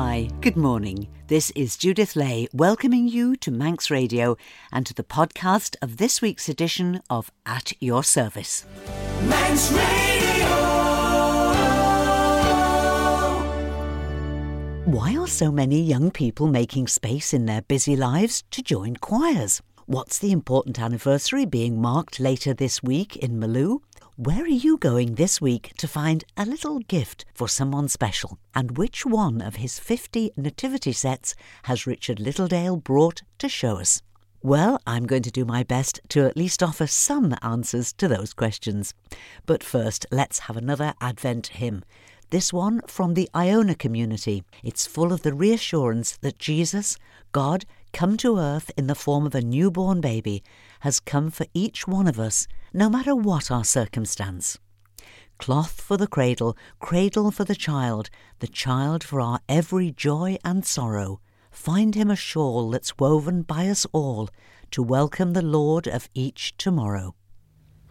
Laramie, good morning. This is Judith Lay welcoming you to Manx Radio and to the podcast of this week's edition of At Your Service. Manx Radio. Why are so many young people making space in their busy lives to join choirs? What's the important anniversary being marked later this week in Malew? Where are you going this week to find a little gift for someone special? And which one of his 50 nativity sets has Richard Littledale brought to show us? Well, I'm going to do my best to at least offer some answers to those questions. But first, let's have another Advent hymn. This one from the Iona community. It's full of the reassurance that Jesus, God, come to earth in the form of a newborn baby, has come for each one of us, no matter what our circumstance. Cloth for the cradle, cradle for the child, the child for our every joy and sorrow. Find him a shawl that's woven by us all to welcome the Lord of each tomorrow.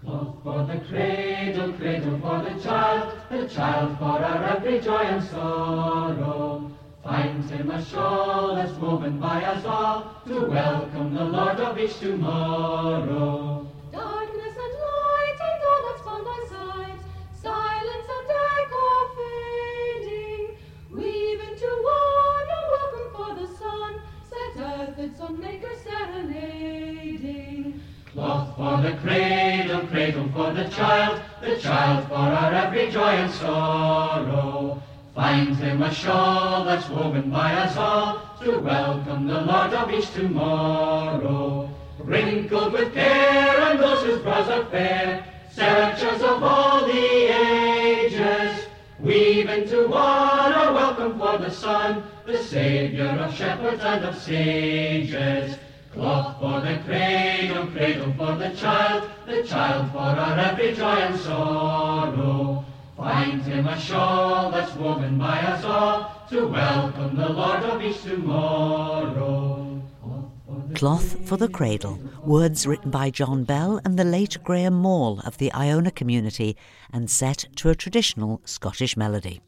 Cloth for the cradle, cradle for the child, the child for our every joy and sorrow. Find him a shawl that's woven by us all to welcome the Lord of each tomorrow. Darkness and light and all that's on thy side, silence and echo fading, weave into one a welcome for the sun, set earth its own maker serenading. Cloth for the cradle, cradle for the child, the child for our every joy and sorrow. Find him a shawl that's woven by us all to welcome the Lord of each tomorrow. Wrinkled with care and those whose brows are fair, searchers of all the ages, weave into one a welcome for the Son, the Saviour of shepherds and of sages. Cloth for the cradle, cradle for the child, the child for our every joy and sorrow. Find him a shawl that's woven by us all to welcome the Lord of each tomorrow. Cloth for the Cradle, words written by John Bell and the late Graham Maule of the Iona community and set to a traditional Scottish melody.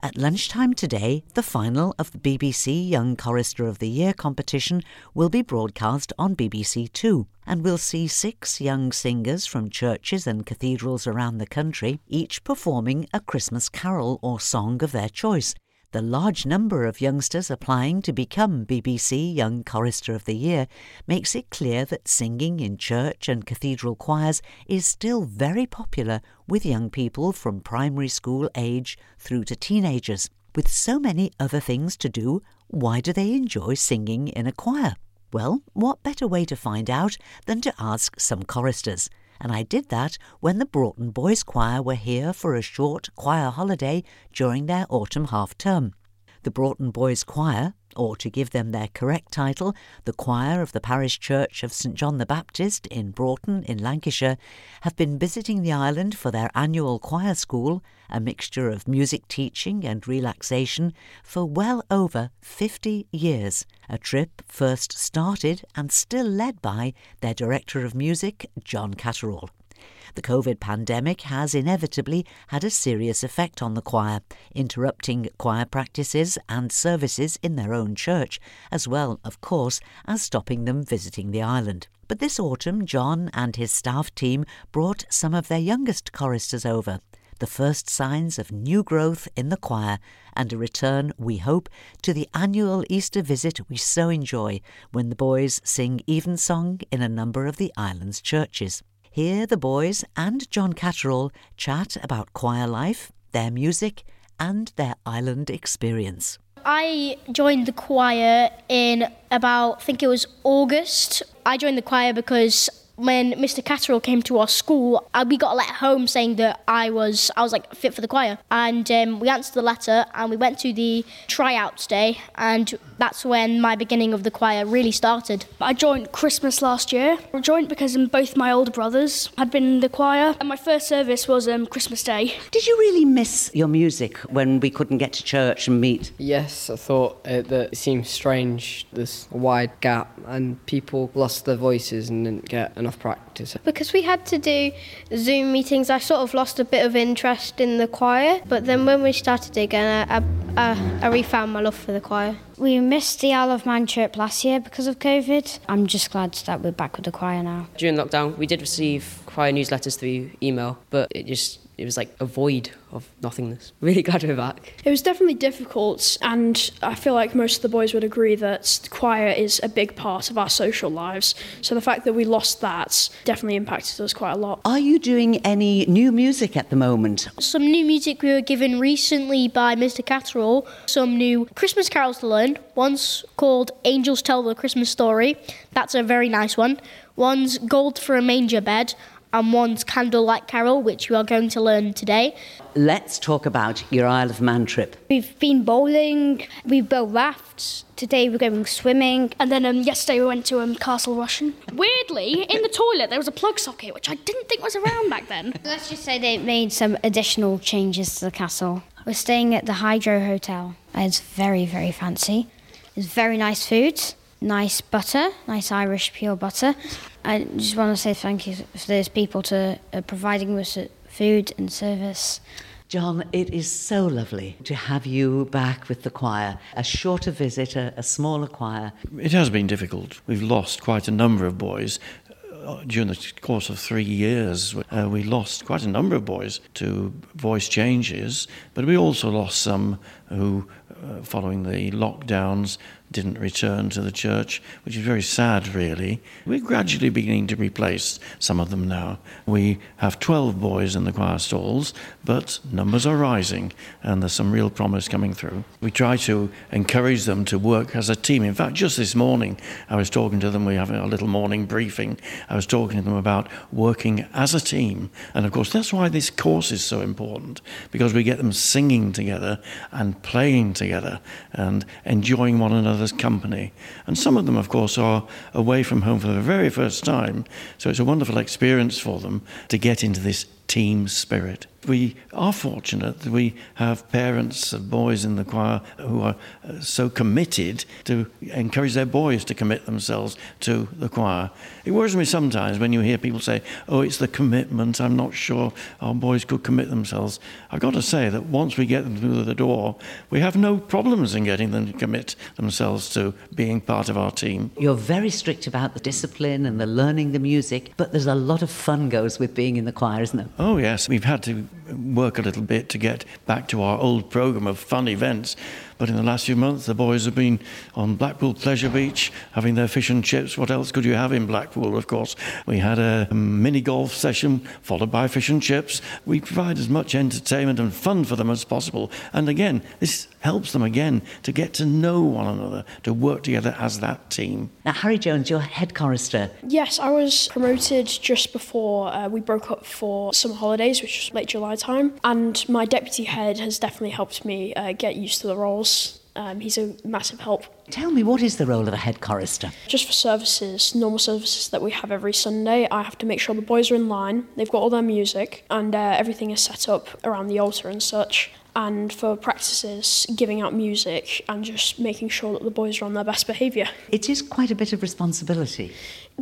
At lunchtime today, the final of the BBC Young Chorister of the Year competition will be broadcast on BBC Two and will see six young singers from churches and cathedrals around the country, each performing a Christmas carol or song of their choice, the large number of youngsters applying to become BBC Young Chorister of the Year makes it clear that singing in church and cathedral choirs is still very popular with young people from primary school age through to teenagers. With so many other things to do, why do they enjoy singing in a choir? Well, what better way to find out than to ask some choristers? And I did that when the Broughton Boys Choir were here for a short choir holiday during their autumn half term. The Broughton Boys Choir, or to give them their correct title, the choir of the parish church of St John the Baptist in Broughton in Lancashire, have been visiting the island for their annual choir school, a mixture of music teaching and relaxation, for well over 50 years, a trip first started and still led by their director of music, John Catterall. The COVID pandemic has inevitably had a serious effect on the choir, interrupting choir practices and services in their own church, as well, of course, as stopping them visiting the island. But this autumn, John and his staff team brought some of their youngest choristers over, the first signs of new growth in the choir and a return, we hope, to the annual Easter visit we so enjoy when the boys sing evensong in a number of the island's churches. Here, the boys and John Catterall chat about choir life, their music, and their island experience. I joined the choir in about, I think it was August. I joined the choir because when Mr. Catterall came to our school, uh, we got a letter home saying that I was I was like fit for the choir, and um, we answered the letter and we went to the tryouts day, and that's when my beginning of the choir really started. I joined Christmas last year. I joined because both my older brothers had been in the choir, and my first service was um, Christmas Day. Did you really miss your music when we couldn't get to church and meet? Yes, I thought uh, that it seemed strange. This wide gap, and people lost their voices and didn't get an enough practice. Because we had to do Zoom meetings, I sort of lost a bit of interest in the choir. But then when we started again, I, I, I refound my love for the choir. We missed the Isle of Man trip last year because of COVID. I'm just glad that we're back with the choir now. During lockdown, we did receive choir newsletters through email, but it just it was like a void of nothingness. Really glad we're back. It was definitely difficult, and I feel like most of the boys would agree that choir is a big part of our social lives. So the fact that we lost that definitely impacted us quite a lot. Are you doing any new music at the moment? Some new music we were given recently by Mr. Catterall, some new Christmas carols to learn. One's called Angels Tell the Christmas Story. That's a very nice one. One's Gold for a Manger Bed and one's Candlelight Carol, which we are going to learn today. Let's talk about your Isle of Man trip. We've been bowling, we've built rafts. Today we're going swimming. And then um, yesterday we went to um, Castle Rushen. Weirdly, in the toilet there was a plug socket, which I didn't think was around back then. Let's just say they made some additional changes to the castle. We're staying at the Hydro Hotel. It's very, very fancy. It's very nice food, nice butter, nice Irish pure butter. I just want to say thank you for those people to uh, providing us food and service. John, it is so lovely to have you back with the choir. A shorter visit, a, a smaller choir. It has been difficult. We've lost quite a number of boys. Uh, During the course of three years, uh, we lost quite a number of boys to voice changes, but we also lost some who, uh, following the lockdowns, didn't return to the church, which is very sad, really. We're gradually beginning to replace some of them now. We have 12 boys in the choir stalls, but numbers are rising, and there's some real promise coming through. We try to encourage them to work as a team. In fact, just this morning, I was talking to them, we have a little morning briefing. I was talking to them about working as a team. And of course, that's why this course is so important, because we get them singing together and playing together and enjoying one another other's company. And some of them, of course, are away from home for the very first time. So it's a wonderful experience for them to get into this team spirit. We are fortunate that we have parents of boys in the choir who are uh, so committed to encourage their boys to commit themselves to the choir. It worries me sometimes when you hear people say, Oh, it's the commitment, I'm not sure our boys could commit themselves. I've got to say that once we get them through the door, we have no problems in getting them to commit themselves to being part of our team. You're very strict about the discipline and the learning the music, but there's a lot of fun goes with being in the choir, isn't there? Oh, yes. We've had to work a little bit to get back to our old program of fun events. But in the last few months, the boys have been on Blackpool Pleasure Beach having their fish and chips. What else could you have in Blackpool, of course? We had a mini golf session followed by fish and chips. We provide as much entertainment and fun for them as possible. And again, this helps them again to get to know one another, to work together as that team. Now, Harry Jones, you're head chorister. Yes, I was promoted just before uh, we broke up for summer holidays, which was late July time. And my deputy head has definitely helped me uh, get used to the roles. Um, he's a massive help. Tell me, what is the role of a head chorister? Just for services, normal services that we have every Sunday, I have to make sure the boys are in line, they've got all their music, and uh, everything is set up around the altar and such. And for practices, giving out music and just making sure that the boys are on their best behaviour. It is quite a bit of responsibility.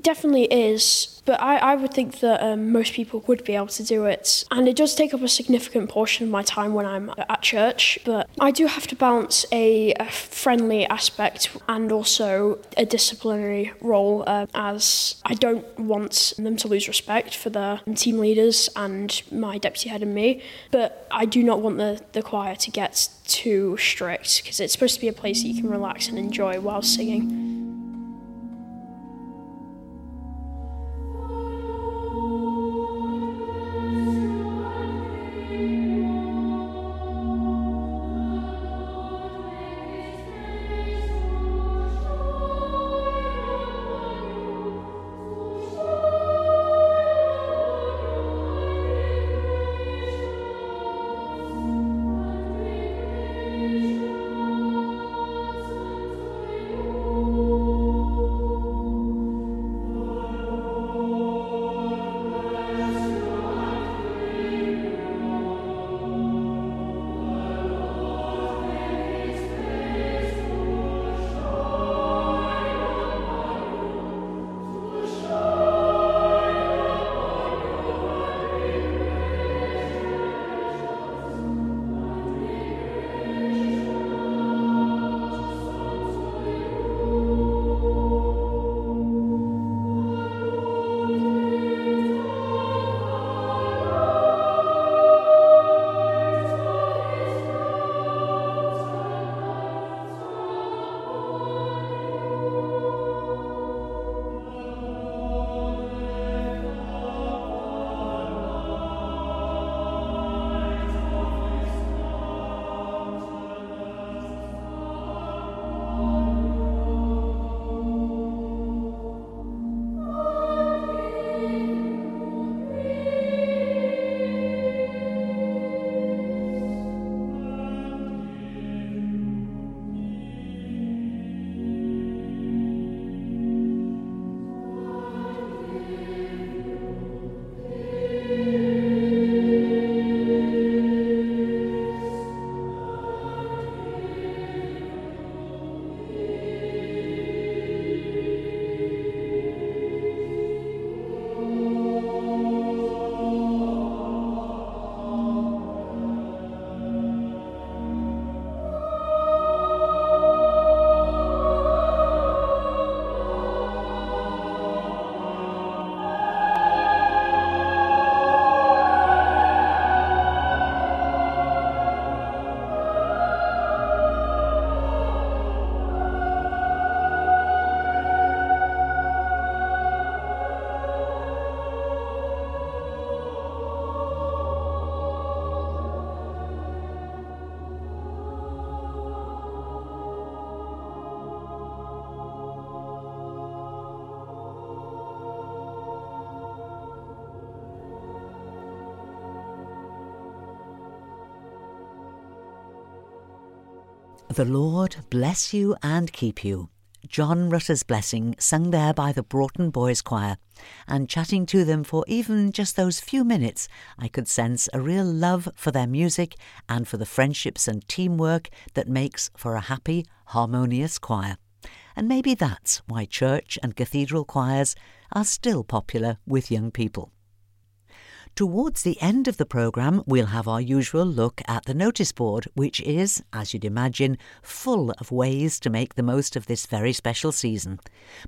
Definitely is, but I, I would think that um, most people would be able to do it. And it does take up a significant portion of my time when I'm at church, but I do have to balance a, a friendly aspect and also a disciplinary role, uh, as I don't want them to lose respect for their team leaders and my deputy head and me, but I do not want the, the choir to get too strict because it's supposed to be a place that you can relax and enjoy while singing. The Lord bless you and keep you. John Rutter's blessing, sung there by the Broughton Boys Choir, and chatting to them for even just those few minutes, I could sense a real love for their music and for the friendships and teamwork that makes for a happy, harmonious choir. And maybe that's why church and cathedral choirs are still popular with young people. Towards the end of the programme, we'll have our usual look at the notice board, which is, as you'd imagine, full of ways to make the most of this very special season.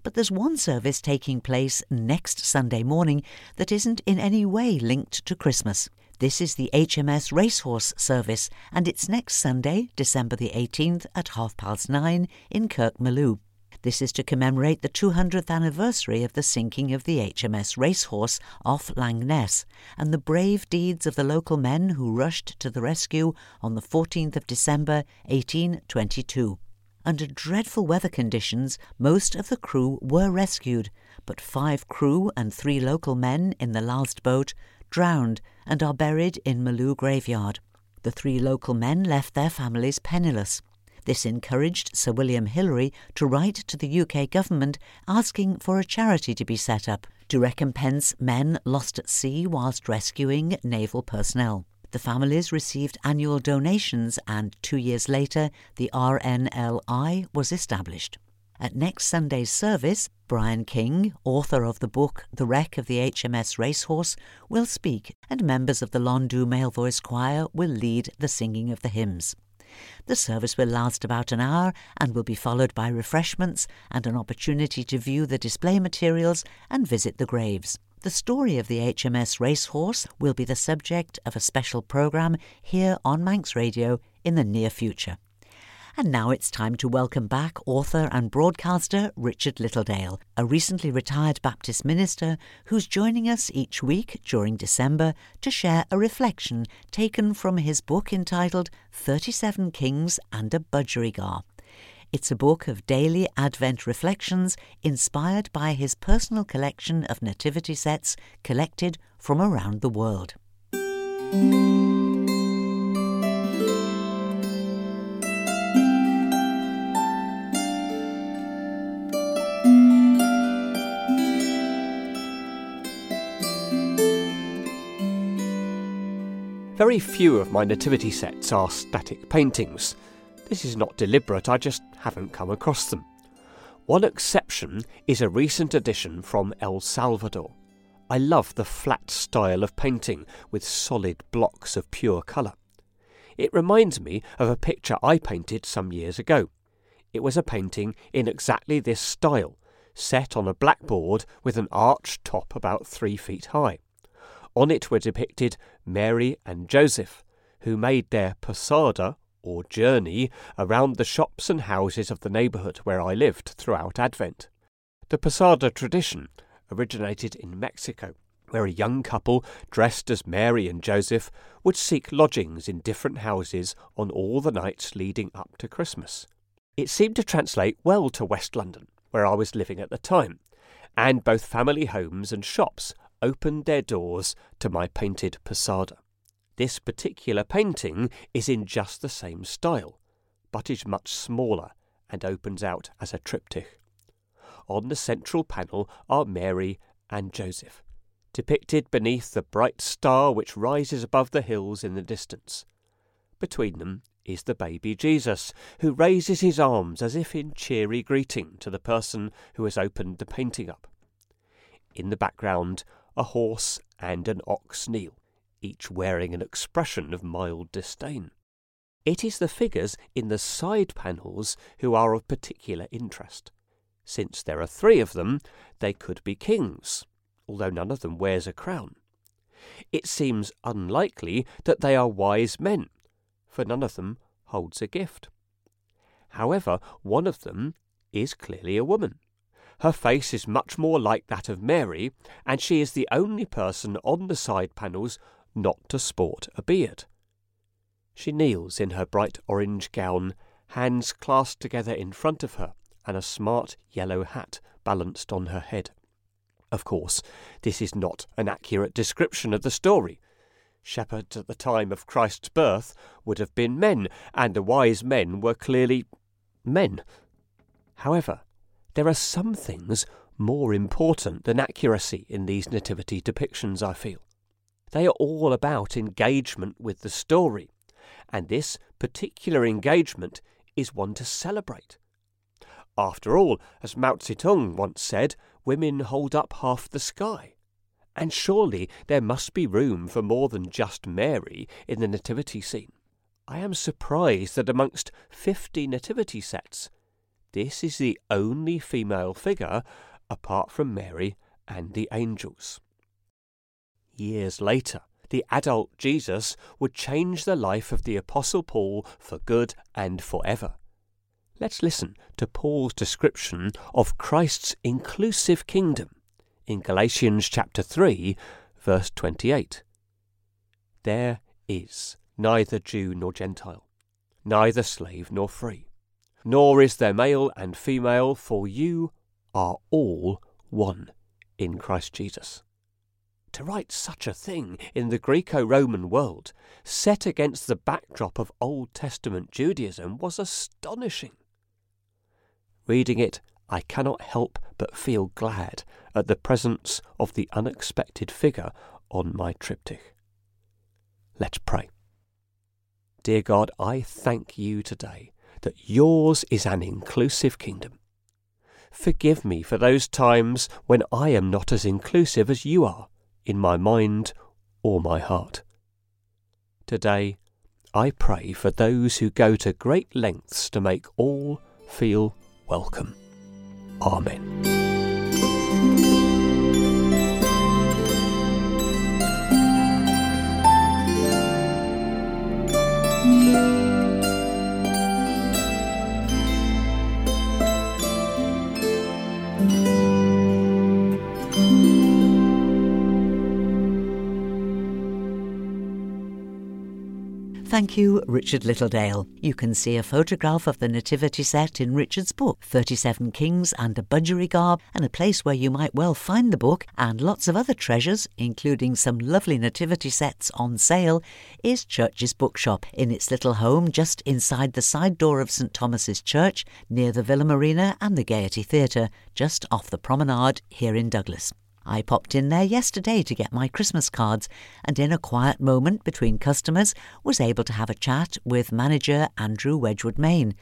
But there's one service taking place next Sunday morning that isn't in any way linked to Christmas. This is the HMS Racehorse service, and it's next Sunday, December the 18th at half past nine in Kirk Malew. This is to commemorate the 200th anniversary of the sinking of the HMS Racehorse off Langness and the brave deeds of the local men who rushed to the rescue on the 14th of December 1822. Under dreadful weather conditions, most of the crew were rescued, but five crew and three local men in the last boat drowned and are buried in Malew graveyard. The three local men left their families penniless. This encouraged Sir William Hillary to write to the UK government asking for a charity to be set up to recompense men lost at sea whilst rescuing naval personnel. The families received annual donations, and two years later, the RNLI was established. At next Sunday's service, Brian King, author of the book The Wreck of the HMS Racehorse, will speak, and members of the Lhon Dhoo Male Voice Choir will lead the singing of the hymns. The service will last about an hour and will be followed by refreshments and an opportunity to view the display materials and visit the graves. The story of the HMS Racehorse will be the subject of a special programme here on Manx Radio in the near future. And now it's time to welcome back author and broadcaster Richard Littledale, a recently retired Baptist minister who's joining us each week during December to share a reflection taken from his book entitled 37 Kings and a Budgerigar. It's a book of daily Advent reflections inspired by his personal collection of nativity sets collected from around the world. Very few of my nativity sets are static paintings. This is not deliberate, I just haven't come across them. One exception is a recent addition from El Salvador. I love the flat style of painting with solid blocks of pure colour. It reminds me of a picture I painted some years ago. It was a painting in exactly this style, set on a blackboard with an arched top about three feet high. On it were depicted Mary and Joseph, who made their posada, or journey, around the shops and houses of the neighbourhood where I lived throughout Advent. The posada tradition originated in Mexico, where a young couple dressed as Mary and Joseph would seek lodgings in different houses on all the nights leading up to Christmas. It seemed to translate well to West London, where I was living at the time, and both family homes and shops opened their doors to my painted posada. This particular painting is in just the same style, but is much smaller and opens out as a triptych. On the central panel are Mary and Joseph, depicted beneath the bright star which rises above the hills in the distance. Between them is the baby Jesus, who raises his arms as if in cheery greeting to the person who has opened the painting up. In the background a horse and an ox kneel, each wearing an expression of mild disdain. It is the figures in the side panels who are of particular interest. Since there are three of them, they could be kings, although none of them wears a crown. It seems unlikely that they are wise men, for none of them holds a gift. However, one of them is clearly a woman. Her face is much more like that of Mary, and she is the only person on the side panels not to sport a beard. She kneels in her bright orange gown, hands clasped together in front of her, and a smart yellow hat balanced on her head. Of course, this is not an accurate description of the story. Shepherds at the time of Christ's birth would have been men, and the wise men were clearly men. However, there are some things more important than accuracy in these nativity depictions, I feel. They are all about engagement with the story, and this particular engagement is one to celebrate. After all, as Mao Zedong once said, women hold up half the sky. And surely there must be room for more than just Mary in the nativity scene. I am surprised that amongst 50 nativity sets, this is the only female figure apart from Mary and the angels. Years later, the adult Jesus would change the life of the Apostle Paul for good and forever. Let's listen to Paul's description of Christ's inclusive kingdom in Galatians chapter 3, verse 28. There is neither Jew nor Gentile, neither slave nor free, nor is there male and female, for you are all one in Christ Jesus. To write such a thing in the Greco Roman world, set against the backdrop of Old Testament Judaism, was astonishing. Reading it, I cannot help but feel glad at the presence of the unexpected figure on my triptych. Let's pray. Dear God, I thank you today that yours is an inclusive kingdom. Forgive me for those times when I am not as inclusive as you are in my mind or my heart. Today, I pray for those who go to great lengths to make all feel welcome. Amen. Thank you, Richard Littledale. You can see a photograph of the nativity set in Richard's book, 37 Kings and a Budgerigar, and a place where you might well find the book and lots of other treasures, including some lovely nativity sets on sale, is Church's Bookshop in its little home just inside the side door of St Thomas's Church, near the Villa Marina and the Gaiety Theatre, just off the promenade here in Douglas. I popped in there yesterday to get my Christmas cards and in a quiet moment between customers was able to have a chat with manager Andrew Wedgwood Main.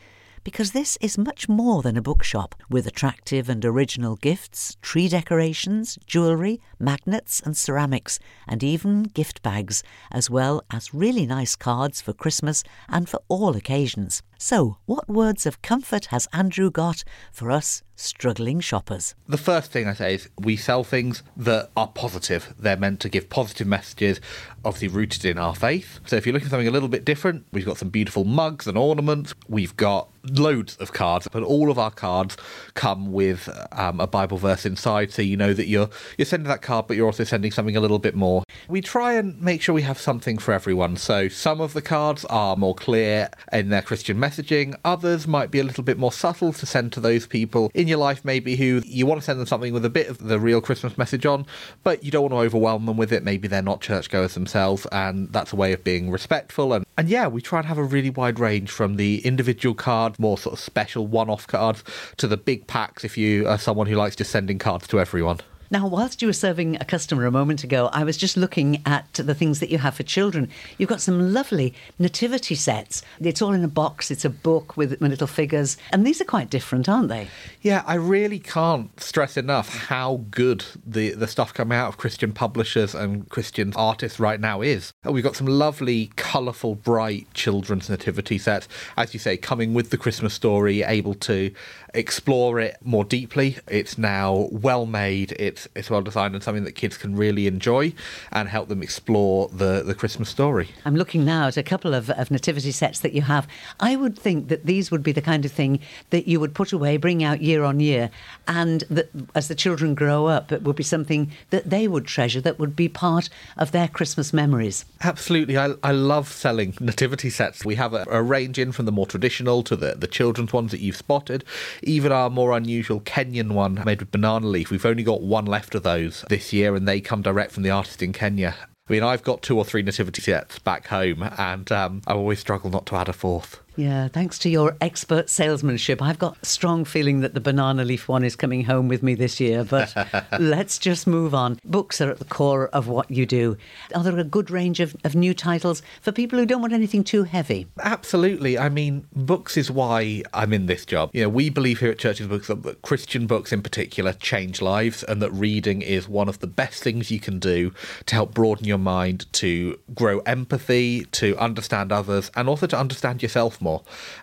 Because this is much more than a bookshop, with attractive and original gifts, tree decorations, jewellery, magnets and ceramics, and even gift bags, as well as really nice cards for Christmas and for all occasions. So, what words of comfort has Andrew got for us struggling shoppers? The first thing I say is we sell things that are positive. They're meant to give positive messages, obviously rooted in our faith. So if you're looking for something a little bit different, we've got some beautiful mugs and ornaments. We've got loads of cards, but all of our cards come with um, a Bible verse inside, so you know that you're you're sending that card, but you're also sending something a little bit more. We try and make sure we have something for everyone. So some of the cards are more clear in their Christian messaging. Others might be a little bit more subtle to send to those people in your life, maybe who you want to send them something with a bit of the real Christmas message on, but you don't want to overwhelm them with it. Maybe they're not churchgoers themselves, and that's a way of being respectful. And, and yeah, we try and have a really wide range from the individual card, more sort of special one off cards, to the big packs if you are someone who likes just sending cards to everyone. Now, whilst you were serving a customer a moment ago, I was just looking at the things that you have for children. You've got some lovely nativity sets. It's all in a box, it's a book with little figures, and these are quite different, aren't they? Yeah, I really can't stress enough how good the, the stuff coming out of Christian publishers and Christian artists right now is. Uh, we've got some lovely, colourful, bright children's nativity sets, as you say, coming with the Christmas story, able to explore it more deeply. It's now well made, it's it's well designed, and something that kids can really enjoy and help them explore the, the Christmas story. I'm looking now at a couple of, of nativity sets that you have. I would think that these would be the kind of thing that you would put away, bring out year on year, and that as the children grow up, it would be something that they would treasure, that would be part of their Christmas memories. Absolutely. I, I love selling nativity sets. We have a, a range in from the more traditional to the, the children's ones that you've spotted, even our more unusual Kenyan one made with banana leaf. We've only got one left of those this year, and they come direct from the artist in Kenya. I mean, I've got two or three nativity sets back home, and um, I always struggle not to add a fourth. Yeah, thanks to your expert salesmanship, I've got a strong feeling that the banana leaf one is coming home with me this year. But let's just move on. Books are at the core of what you do. Are there a good range of, of new titles for people who don't want anything too heavy? Absolutely. I mean, books is why I'm in this job. You know, we believe here at Churches Books that Christian books in particular change lives and that reading is one of the best things you can do to help broaden your mind, to grow empathy, to understand others, and also to understand yourself more.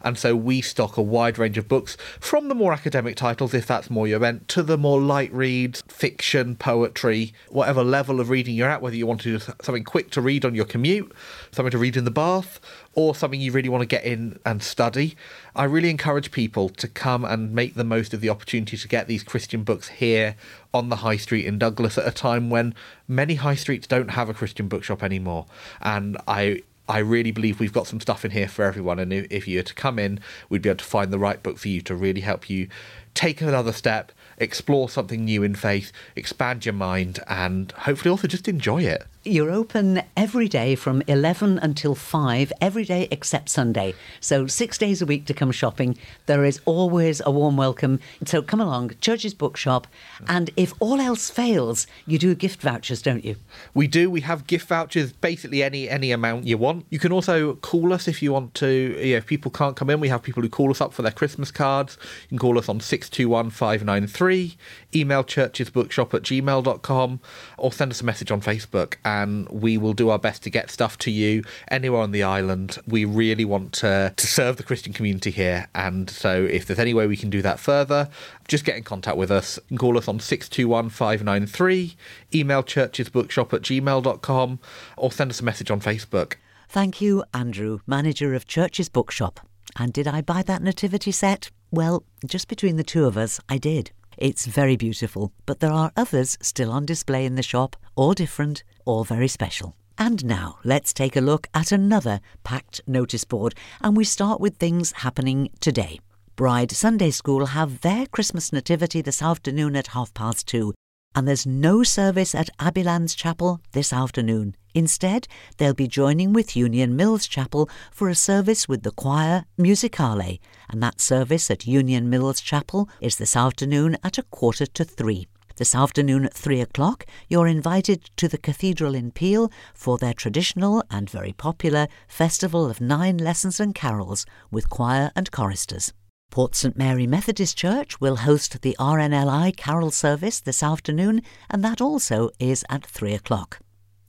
And so we stock a wide range of books from the more academic titles, if that's more your bent, to the more light reads, fiction, poetry, whatever level of reading you're at, whether you want to do something quick to read on your commute, something to read in the bath, or something you really want to get in and study. I really encourage people to come and make the most of the opportunity to get these Christian books here on the high street in Douglas at a time when many high streets don't have a Christian bookshop anymore. And I I really believe we've got some stuff in here for everyone. And if, you were to come in, we'd be able to find the right book for you to really help you take another step, explore something new in faith, expand your mind, and hopefully also just enjoy it. You're open every day from 11 until 5, every day except Sunday. So, six days a week to come shopping. There is always a warm welcome. So, come along, Church's Bookshop. And if all else fails, you do gift vouchers, don't you? We do. We have gift vouchers, basically any any amount you want. You can also call us if you want to. You know, if people can't come in, we have people who call us up for their Christmas cards. You can call us on 621 593, email churchesbookshop at gmail.com, or send us a message on Facebook and we will do our best to get stuff to you anywhere on the island. We really want to, to serve the Christian community here, and so if there's any way we can do that further, just get in contact with us. Call us on 621 593, email churchesbookshop at gmail.com, or send us a message on Facebook. Thank you, Andrew, manager of Church's Bookshop. And did I buy that nativity set? Well, just between the two of us, I did. It's very beautiful, but there are others still on display in the shop, all different, all very special. And now let's take a look at another packed notice board, and we start with things happening today. Bride Sunday School have their Christmas Nativity this afternoon at half past two, and there's no service at Abbeylands Chapel this afternoon. Instead, they'll be joining with Union Mills Chapel for a service with the choir Musicale, and that service at Union Mills Chapel is this afternoon at a quarter to three. This afternoon at three o'clock, you're invited to the Cathedral in Peel for their traditional and very popular Festival of Nine Lessons and Carols with choir and choristers. Port St Mary Methodist Church will host the RNLI Carol service this afternoon, and that also is at three o'clock.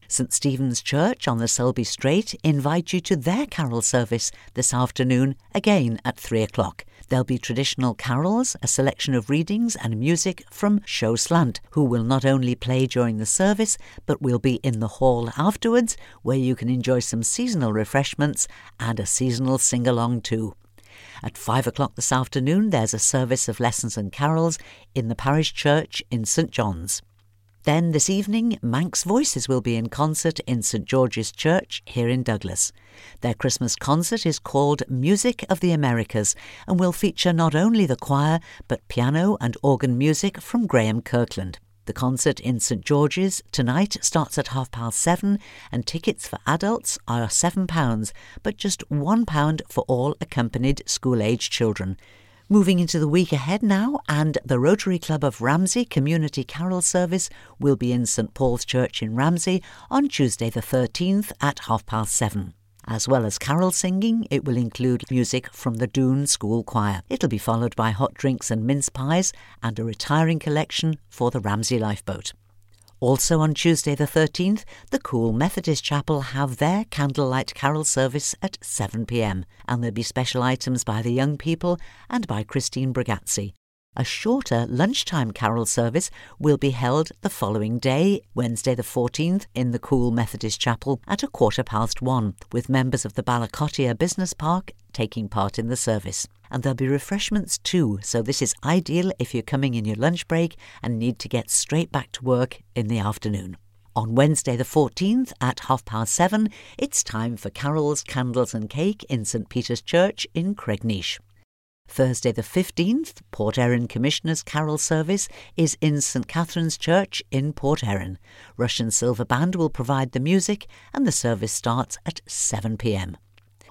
St Stephen's Church on the Sulby Straight invite you to their carol service this afternoon, again at three o'clock. There'll be traditional carols, a selection of readings and music from Show Slant, who will not only play during the service, but will be in the hall afterwards, where you can enjoy some seasonal refreshments and a seasonal sing along too. At five o'clock this afternoon, there's a service of lessons and carols in the parish church in St John's. Then this evening, Manx Voices will be in concert in St George's Church here in Douglas. Their Christmas concert is called Music of the Americas and will feature not only the choir but piano and organ music from Graham Kirkland. The concert in St George's tonight starts at half past seven, and tickets for adults are £7, but just £1 for all accompanied school age children. Moving into the week ahead now, and the Rotary Club of Ramsey Community Carol Service will be in St Paul's Church in Ramsey on Tuesday the 13th at half past seven. As well as carol singing, it will include music from the Dhoon School Choir. It'll be followed by hot drinks and mince pies and a retiring collection for the Ramsey Lifeboat. Also on Tuesday the 13th, the Cool Methodist Chapel have their candlelight carol service at 7pm, and there'll be special items by the young people and by Christine Bragazzi. A shorter lunchtime carol service will be held the following day, Wednesday the 14th, in the Cool Methodist Chapel at a quarter past one, with members of the Balakotia Business Park taking part in the service. And there'll be refreshments too, so this is ideal if you're coming in your lunch break and need to get straight back to work in the afternoon. On Wednesday the 14th at half past seven, it's time for carols, candles and cake in St Peter's Church in Cregneash. Thursday the 15th, Port Erin Commissioners Carol Service is in St Catherine's Church in Port Erin. Rushen Silver Band will provide the music and the service starts at 7pm.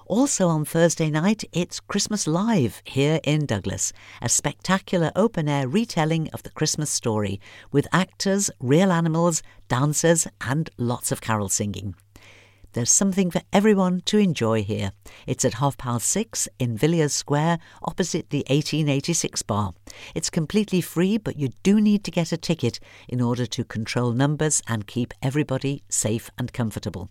Also on Thursday night, it's Christmas Live here in Douglas, a spectacular open air retelling of the Christmas story with actors, real animals, dancers, and lots of carol singing. There's something for everyone to enjoy here. It's at half past six in Villiers Square, opposite the 1886 bar. It's completely free, but you do need to get a ticket in order to control numbers and keep everybody safe and comfortable.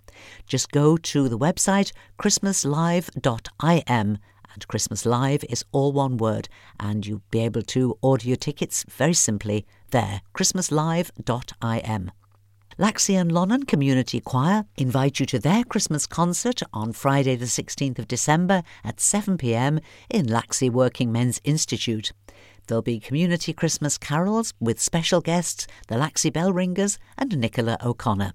Just go to the website christmaslive.im and Christmas Live is all one word, and you'll be able to order your tickets very simply there, christmaslive.im. Laxey and Lonan Community Choir invite you to their Christmas concert on Friday, the 16th of December at 7 pm in Laxey Working Men's Institute. There'll be community Christmas carols with special guests, the Laxey Bell Ringers and Nicola O'Connor.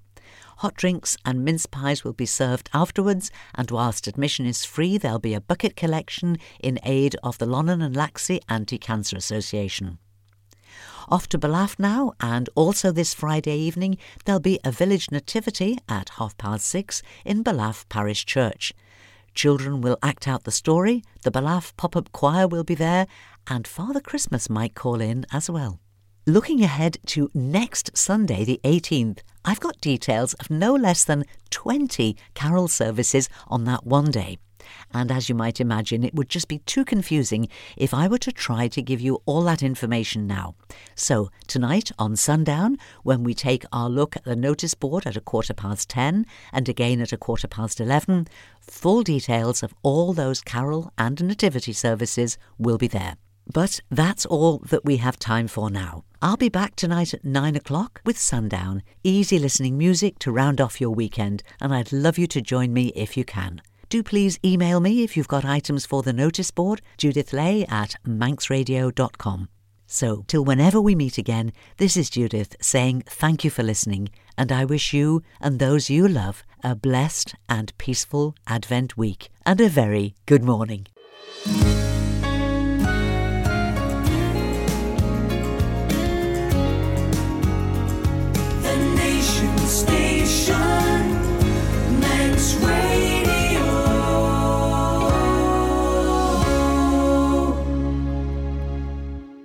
Hot drinks and mince pies will be served afterwards, and whilst admission is free, there'll be a bucket collection in aid of the Lonan and Laxey Anti Cancer Association. Off to Ballaugh now, and also this Friday evening, there'll be a village nativity at half past six in Ballaugh Parish Church. Children will act out the story, the Ballaugh pop up choir will be there, and Father Christmas might call in as well. Looking ahead to next Sunday, the 18th, I've got details of no less than 20 carol services on that one day and as you might imagine, it would just be too confusing if I were to try to give you all that information now. So, tonight on Sundown, when we take our look at the notice board at a quarter past 10 and again at a quarter past 11, full details of all those carol and nativity services will be there. But that's all that we have time for now. I'll be back tonight at 9 o'clock with Sundown, easy listening music to round off your weekend, and I'd love you to join me if you can do please email me if you've got items for the notice board, Judith Lay at manxradio.com. So, till whenever we meet again, this is Judith saying thank you for listening, and I wish you and those you love a blessed and peaceful Advent week and a very good morning.